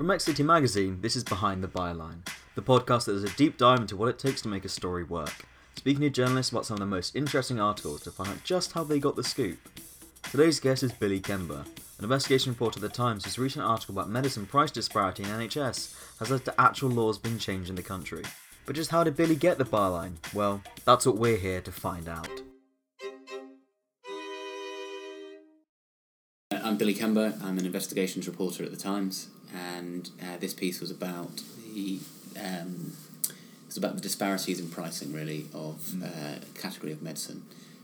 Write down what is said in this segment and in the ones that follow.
From X City Magazine, this is Behind the Byline, the podcast that does a deep dive into what it takes to make a story work, speaking to journalists about some of the most interesting articles to find out just how they got the scoop. Today's guest is Billy Kenber, an investigation reporter at The Times whose recent article about medicine price disparity in NHS has led to actual laws being changed in the country. But just how did Billy get the byline? Well, that's what we're here to find out. I'm Billy Kenber. I'm an investigations reporter at the Times, and uh, this piece was about the um, it's about the disparities in pricing, really, of uh, category of medicine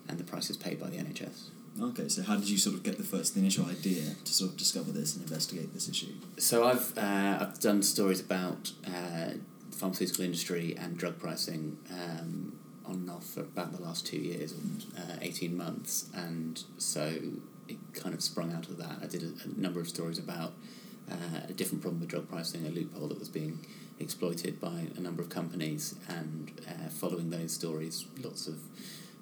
and the prices paid by the NHS. Okay, so how did you sort of get the first, the initial idea to sort of discover this and investigate this issue? So I've uh, I've done stories about uh, the pharmaceutical industry and drug pricing um, on and off for about the last two years, or uh, eighteen months, and so it kind of sprung out of that. I did a, a number of stories about uh, a different problem with drug pricing, a loophole that was being exploited by a number of companies, and uh, following those stories, lots of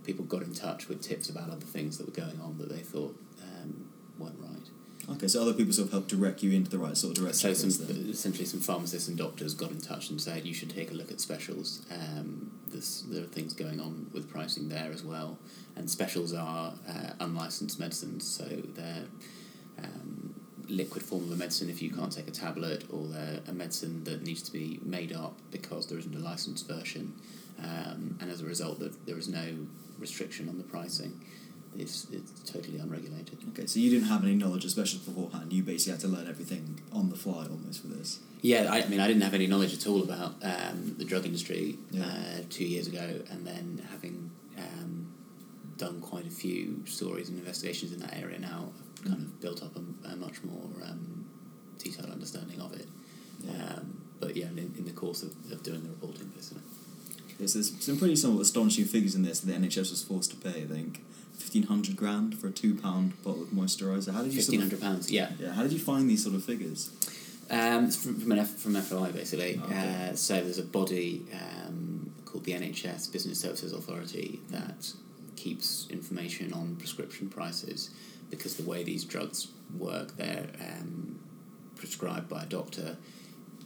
people got in touch with tips about other things that were going on that they thought um, weren't right. Okay, so other people sort of helped direct you into the right sort of direction. So some, essentially, some pharmacists and doctors got in touch and said you should take a look at specials. Um, there's, there are things going on with pricing there as well, and specials are uh, unlicensed medicines, so they're um, liquid form of a medicine if you can't take a tablet, or they're a medicine that needs to be made up because there isn't a licensed version, um, and as a result, there, there is no restriction on the pricing. It's, it's totally unregulated. Okay, so you didn't have any knowledge of specials beforehand. You basically had to learn everything on the fly almost for this. Yeah, I, I mean, I didn't have any knowledge at all about um, the drug industry Yeah. uh, two years ago, and then having um, done quite a few stories and investigations in that area now, I've kind of built up a, a much more um, detailed understanding of it. Yeah. Um, but yeah, in, in the course of, of doing the reporting, basically. Yes, there's some pretty somewhat astonishing figures in this. That the NHS was forced to pay, I think, fifteen hundred grand for a two pound bottle of moisturiser. How did you Fifteen sort hundred pounds, yeah. of, yeah? How did you find these sort of figures? Um, it's from, from, an F, from FOI basically. Okay. Uh, so there's a body um, called the NHS Business Services Authority that keeps information on prescription prices because the way these drugs work, they're um, prescribed by a doctor.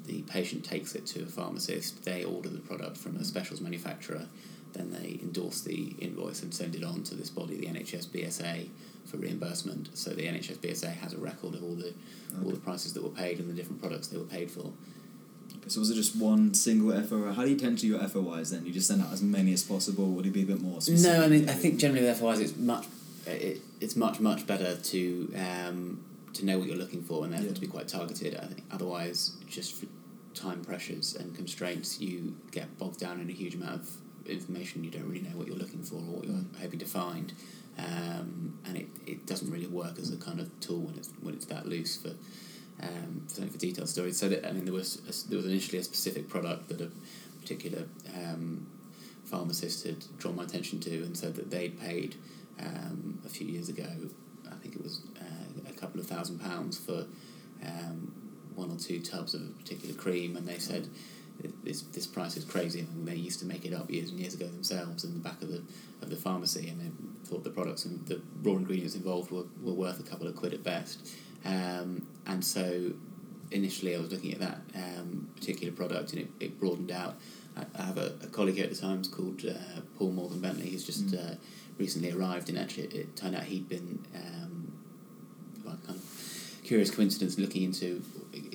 The patient takes it to a pharmacist. They order the product from a specials manufacturer. Then they endorse the invoice and send it on to this body, the NHS BSA, for reimbursement. So the NHS BSA has a record of all the all the prices that were paid and the different products they were paid for. Okay, so was it just one single FOI? How do you tend to your FOIs then? You just send out as many as possible. Would it be a bit more specific? No, I mean I think generally with FOIs it's much it, it's much much better to um, to know what you're looking for and therefore Yeah. to be quite targeted. I think otherwise just for time pressures and constraints you get bogged down in a huge amount of information. You don't really know what you're looking for or what you're hoping to find, um, and it, it doesn't really work as a kind of tool when it's when it's that loose for. Um, for detailed stories, so that I mean, there was a, there was initially a specific product that a particular um, pharmacist had drawn my attention to and said that they'd paid um, a few years ago, I think it was uh, a couple of thousand pounds for um, one or two tubs of a particular cream, and they said this this price is crazy. And they used to make it up years and years ago themselves in the back of the of the pharmacy, and they thought the products and the raw ingredients involved were, were worth a couple of quid at best. Um, and so initially I was looking at that um, particular product and it, it broadened out. I, I have a, a colleague here at the Times called uh, Paul Morgan Bentley who's just uh, recently arrived and actually it turned out he'd been um, well, kind of curious coincidence looking into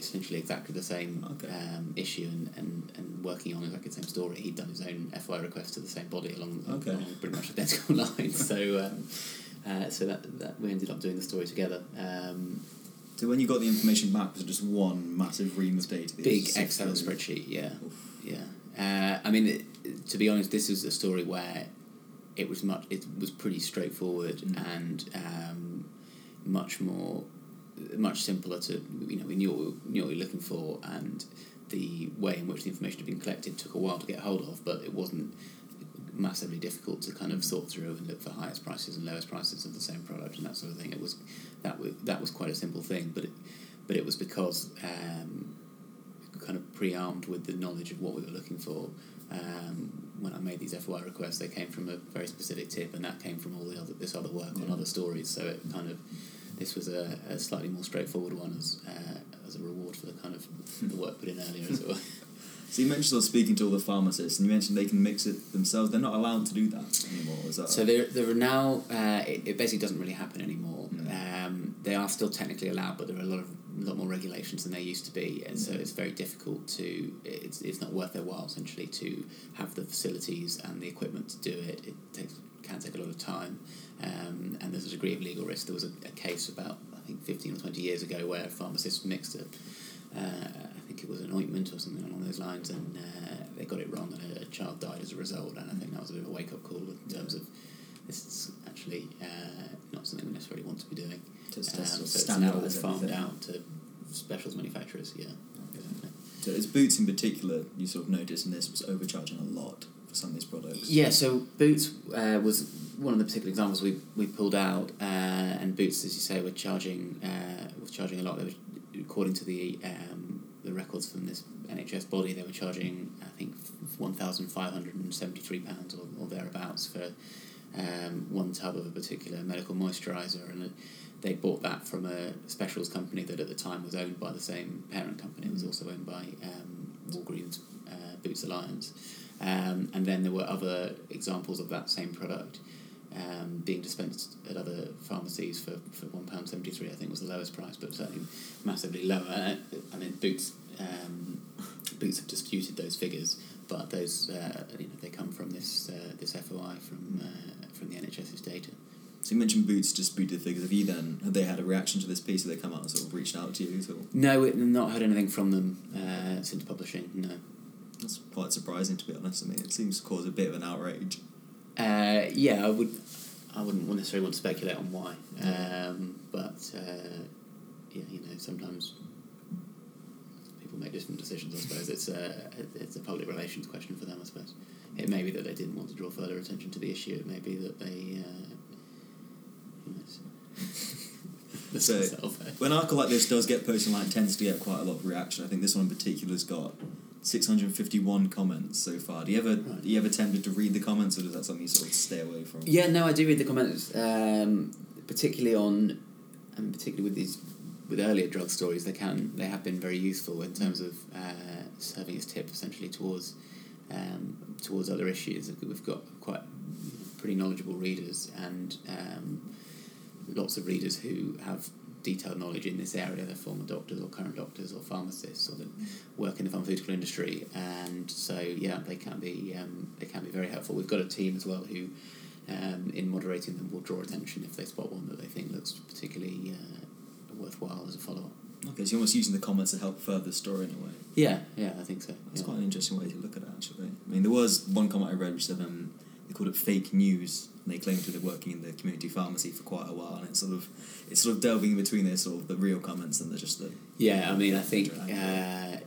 essentially exactly the same Okay. um, issue and, and, and working on exactly the same story. He'd done his own FOI request to the same body along, Okay. along pretty much identical lines. So um, uh, so that, that we ended up doing the story together. Um, So when you got the information back, was it just one massive ream of data? big Excel spreadsheet, yeah, Oof. yeah. Uh, I mean, it, to be honest, this is a story where it was much. It was pretty straightforward Mm. and um, much more, much simpler to. You know, we knew what we knew what we were looking for, and the way in which the information had been collected took a while to get hold of, but it wasn't massively difficult to kind of sort through and look for highest prices and lowest prices of the same product and that sort of thing. It was that was that was quite a simple thing, but it, but it was because um, kind of pre-armed with the knowledge of what we were looking for. Um, when I made these FOI requests, they came from a very specific tip, and that came from all the other this other work on other stories. So it kind of this was a, a slightly more straightforward one as uh, as a reward for the kind of the work put in earlier as well. So you mentioned sort of speaking to all the pharmacists, and you mentioned they can mix it themselves. They're not allowed to do that anymore. Is that So there, there are now. Uh, it, it basically doesn't really happen anymore. Mm. Um, they are still technically allowed, but there are a lot of lot more regulations than they used to be, and so Mm. it's very difficult to. It's, it's not worth their while essentially to have the facilities and the equipment to do it. It takes can take a lot of time, um, and there's a degree of legal risk. There was a, a case about I think fifteen or twenty years ago where a pharmacist mixed a. Uh, think it was an ointment or something along those lines, and uh, they got it wrong, and a, a child died as a result. And I think that was a bit of a wake up call in terms of this is actually uh, not something we necessarily want to be doing. Just Um, to so it's now all farmed out to specials manufacturers. Yeah. So it's Boots in particular, you sort of noticed in this, was overcharging a lot for some of these products. Yeah, so Boots uh, was one of the particular examples we, we pulled out, uh, and Boots, as you say, were charging uh, was charging a lot. They were, according to the um, the records from this NHS body, they were charging I think one thousand five hundred and seventy three pounds or, or thereabouts for um, one tub of a particular medical moisturiser, and they bought that from a specials company that at the time was owned by the same parent company. It was also owned by um, Walgreens uh, Boots Alliance. Um, and then there were other examples of that same product um, being dispensed at other pharmacies for, for £1.73, I think was the lowest price, but certainly massively lower. I mean, Boots um, Boots have disputed those figures, but those uh, you know they come from this uh, this FOI from uh, from the NHS's data. So you mentioned Boots disputed the figures. Have you then, have they had a reaction to this piece? Have they come out and sort of reached out to you at all? No, we've not heard anything from them uh, since publishing. No. That's quite surprising to be honest. I mean, it seems to cause a bit of an outrage. Uh, yeah, I would. I wouldn't necessarily want to speculate on why, um, but uh, yeah, you know, sometimes people make different decisions. I suppose it's a it's a public relations question for them. I suppose it may be that they didn't want to draw further attention to the issue. It may be that they. Uh? So- When an article like this does get posted online, it tends to get quite a lot of reaction. I think this one in particular has got 651 comments so far. Do you ever, Right. do you ever tempted to read the comments, or is that something you sort of stay away from? Yeah, no, I do read the comments, um, particularly on, and particularly with these with earlier drug stories. They can they have been very useful in terms of uh, serving as tip essentially towards um, towards other issues. We've got quite pretty knowledgeable readers and um, lots of readers who have detailed knowledge in this area. They're former doctors or current doctors or pharmacists or that work in the pharmaceutical industry, and so yeah, they can be um, they can be very helpful. We've got a team as well who, um, in moderating them, will draw attention if they spot one that they think looks particularly uh, worthwhile as a follow up. Okay, so you're almost using the comments to help further the story in a way. Yeah, yeah, I think so. That's yeah. quite an interesting way to look at it, actually. I mean, there was one comment I read which said um, they called it fake news, and they claimed to be working in the community pharmacy for quite a while, and it's sort of it's sort of delving in between their sort of the real comments and the just the Yeah, I mean, I think uh,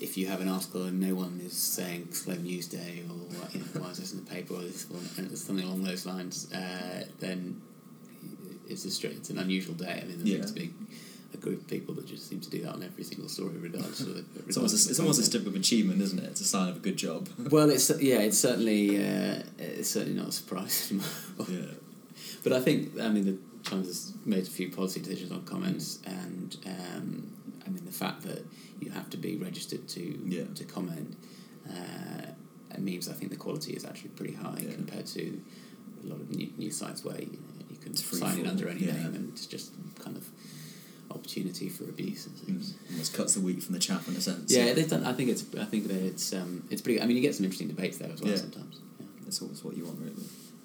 if you have an article and no one is saying slow news day or you know, why is this in the paper or this or something along those lines, uh, then it's a straight, it's an unusual day. I mean, there Yeah. seems to be a group of people that just seem to do that on every single story, regardless of the. It's almost, regardless a, it's almost a step of achievement, isn't it? It's a sign of a good job. Well, it's yeah, it's certainly uh, it's certainly not a surprise. yeah. But I think I mean the Times has made a few policy decisions on comments, and um, I mean the fact that you have to be registered to Yeah. to comment uh, means I think the quality is actually pretty high Yeah. compared to a lot of new, news sites where you, know, you can sign in under any yeah. name and it's just opportunity for abuse things. Almost cuts the wheat from the chaff in a sense. Yeah, they've done. I think it's. I think that it's. Um, it's pretty. I mean, you get some interesting debates there as well Yeah. sometimes. Yeah. That's always what you want, really.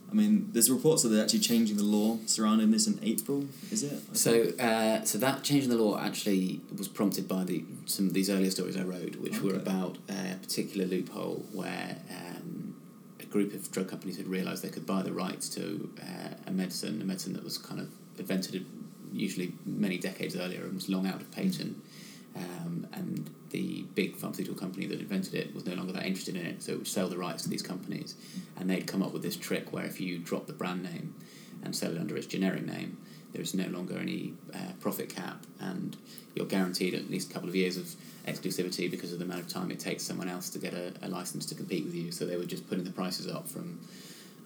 I mean, there's reports that they're actually changing the law surrounding this in April, is it? I So, uh, so that change in the law actually was prompted by the some of these earlier stories I wrote, which were about a particular loophole where um, a group of drug companies had realised they could buy the rights to uh, a medicine, a medicine that was kind of invented usually many decades earlier and was long out of patent. Um, and the big pharmaceutical company that invented it was no longer that interested in it, so it would sell the rights to these companies. And they'd come up with this trick where if you drop the brand name and sell it under its generic name, there is no longer any uh, profit cap, and you're guaranteed at least a couple of years of exclusivity because of the amount of time it takes someone else to get a, a license to compete with you. So they were just putting the prices up from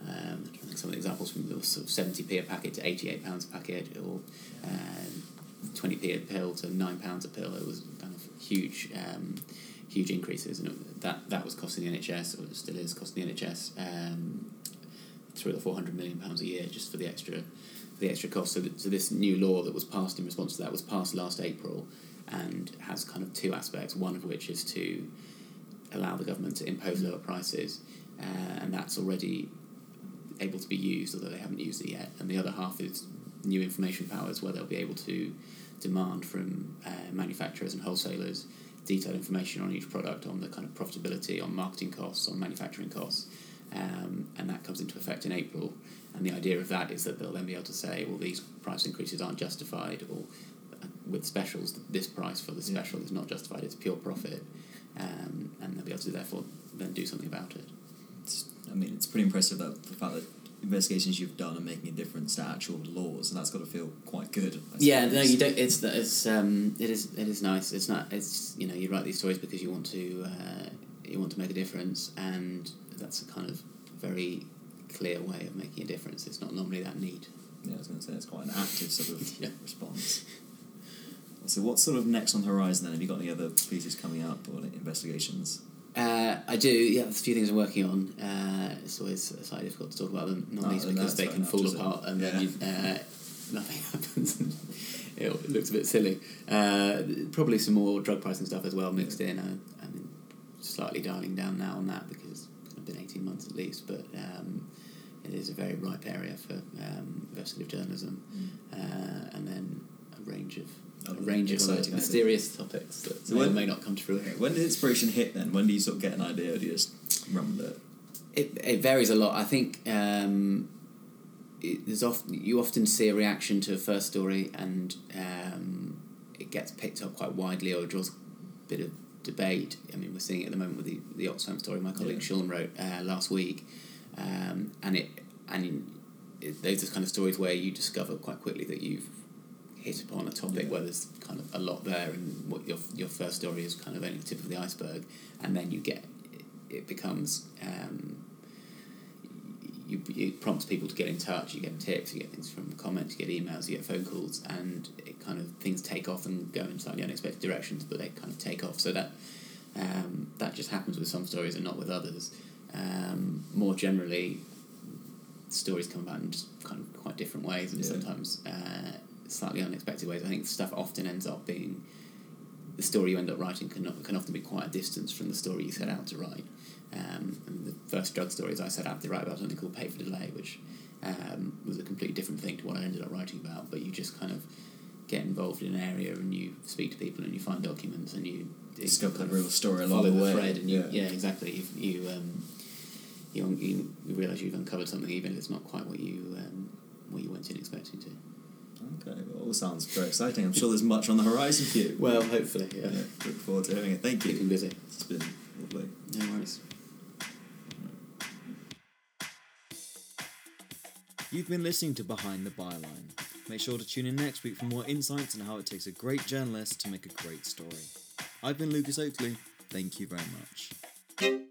um, some of the examples from the sort of seventy p a packet to eighty eight pounds a packet, or um, twenty p a pill to nine pounds a pill. It was kind of huge, um, huge increases, and it, that that was costing the NHS, or still is costing the NHS, um, or four hundred million pounds a year just for the extra, the extra cost. So, th- so this new law that was passed in response to that was passed last April, and has kind of two aspects. One of which is to allow the government to impose lower prices, uh, and that's already able to be used, although they haven't used it yet. And the other half is new information powers, where they'll be able to demand from uh, manufacturers and wholesalers detailed information on each product, on the kind of profitability, on marketing costs, on manufacturing costs, um, and that comes into effect in April. And the idea of that is that they'll then be able to say, well, these price increases aren't justified, or uh, with specials, this price for the Yeah. special is not justified; it's pure profit, um, and they'll be able to therefore then do something about it. I mean, it's pretty impressive that the fact that investigations you've done are making a difference to actual laws, and that's got to feel quite good. Yeah, no, you don't. It's it's um, it is it is nice. It's not. It's you know you write these stories because you want to uh, you want to make a difference, and that's a kind of very clear way of making a difference. It's not normally that neat. Yeah, I was going to say it's quite an active sort of Yeah. response. So, what's sort of next on the horizon then? Have you got any other pieces coming up or investigations? Uh, I do. Yeah, there's a few things I'm working on. Uh, it's always slightly difficult to talk about them, not Oh, least because they can fall apart and Yeah. then you, uh, nothing happens. it looks a bit silly. Uh, probably some more drug pricing stuff as well mixed in. I, I'm slightly dialing down now on that because it's been 18 months at least, but um, it is a very ripe area for um, investigative journalism. Uh, and then a range of a range of exciting mysterious topics that So may when- may not come to fruition. When did inspiration hit then? When do you sort of get an idea or do you just run with it? It, it varies a lot. I think um, it, there's often you often see a reaction to a first story and um, it gets picked up quite widely or draws a bit of debate. I mean, we're seeing it at the moment with the the Oxfam story my colleague Yeah. Sean wrote uh, last week, um, and it and it, those are kind of stories where you discover quite quickly that you've hit upon a topic where there's kind of a lot there, and what your your first story is kind of only the tip of the iceberg, and then you get it becomes um, you, it prompts people to get in touch. You get tips, you get things from comments, you get emails, you get phone calls, and it kind of things take off and go in slightly unexpected directions, but they kind of take off. So that um, that just happens with some stories and not with others. Um, more generally, stories come about in just kind of quite different ways, and Yeah. sometimes uh, slightly unexpected ways. I think stuff often ends up being the story you end up writing can, can often be quite a distance from the story you set out to write. Um, and the first drug stories I set out to write about something called Pay for Delay, which um, was a completely different thing to what I ended up writing about. But you just kind of get involved in an area and you speak to people and you find documents and you Discover the of real story along the way. thread and you Yeah. yeah, exactly you you, um, you you realise you've uncovered something even if it's not quite what you um, what you went in expecting to. Okay, well, all sounds very exciting. I'm sure there's much on the horizon for you. Well, hopefully, yeah. yeah, look forward to hearing it. Thank Keeping you. busy. It's been lovely. No worries. You've been listening to Behind the Byline. Make sure to tune in next week for more insights on how it takes a great journalist to make a great story. I've been Lucas Oakley. Thank you very much.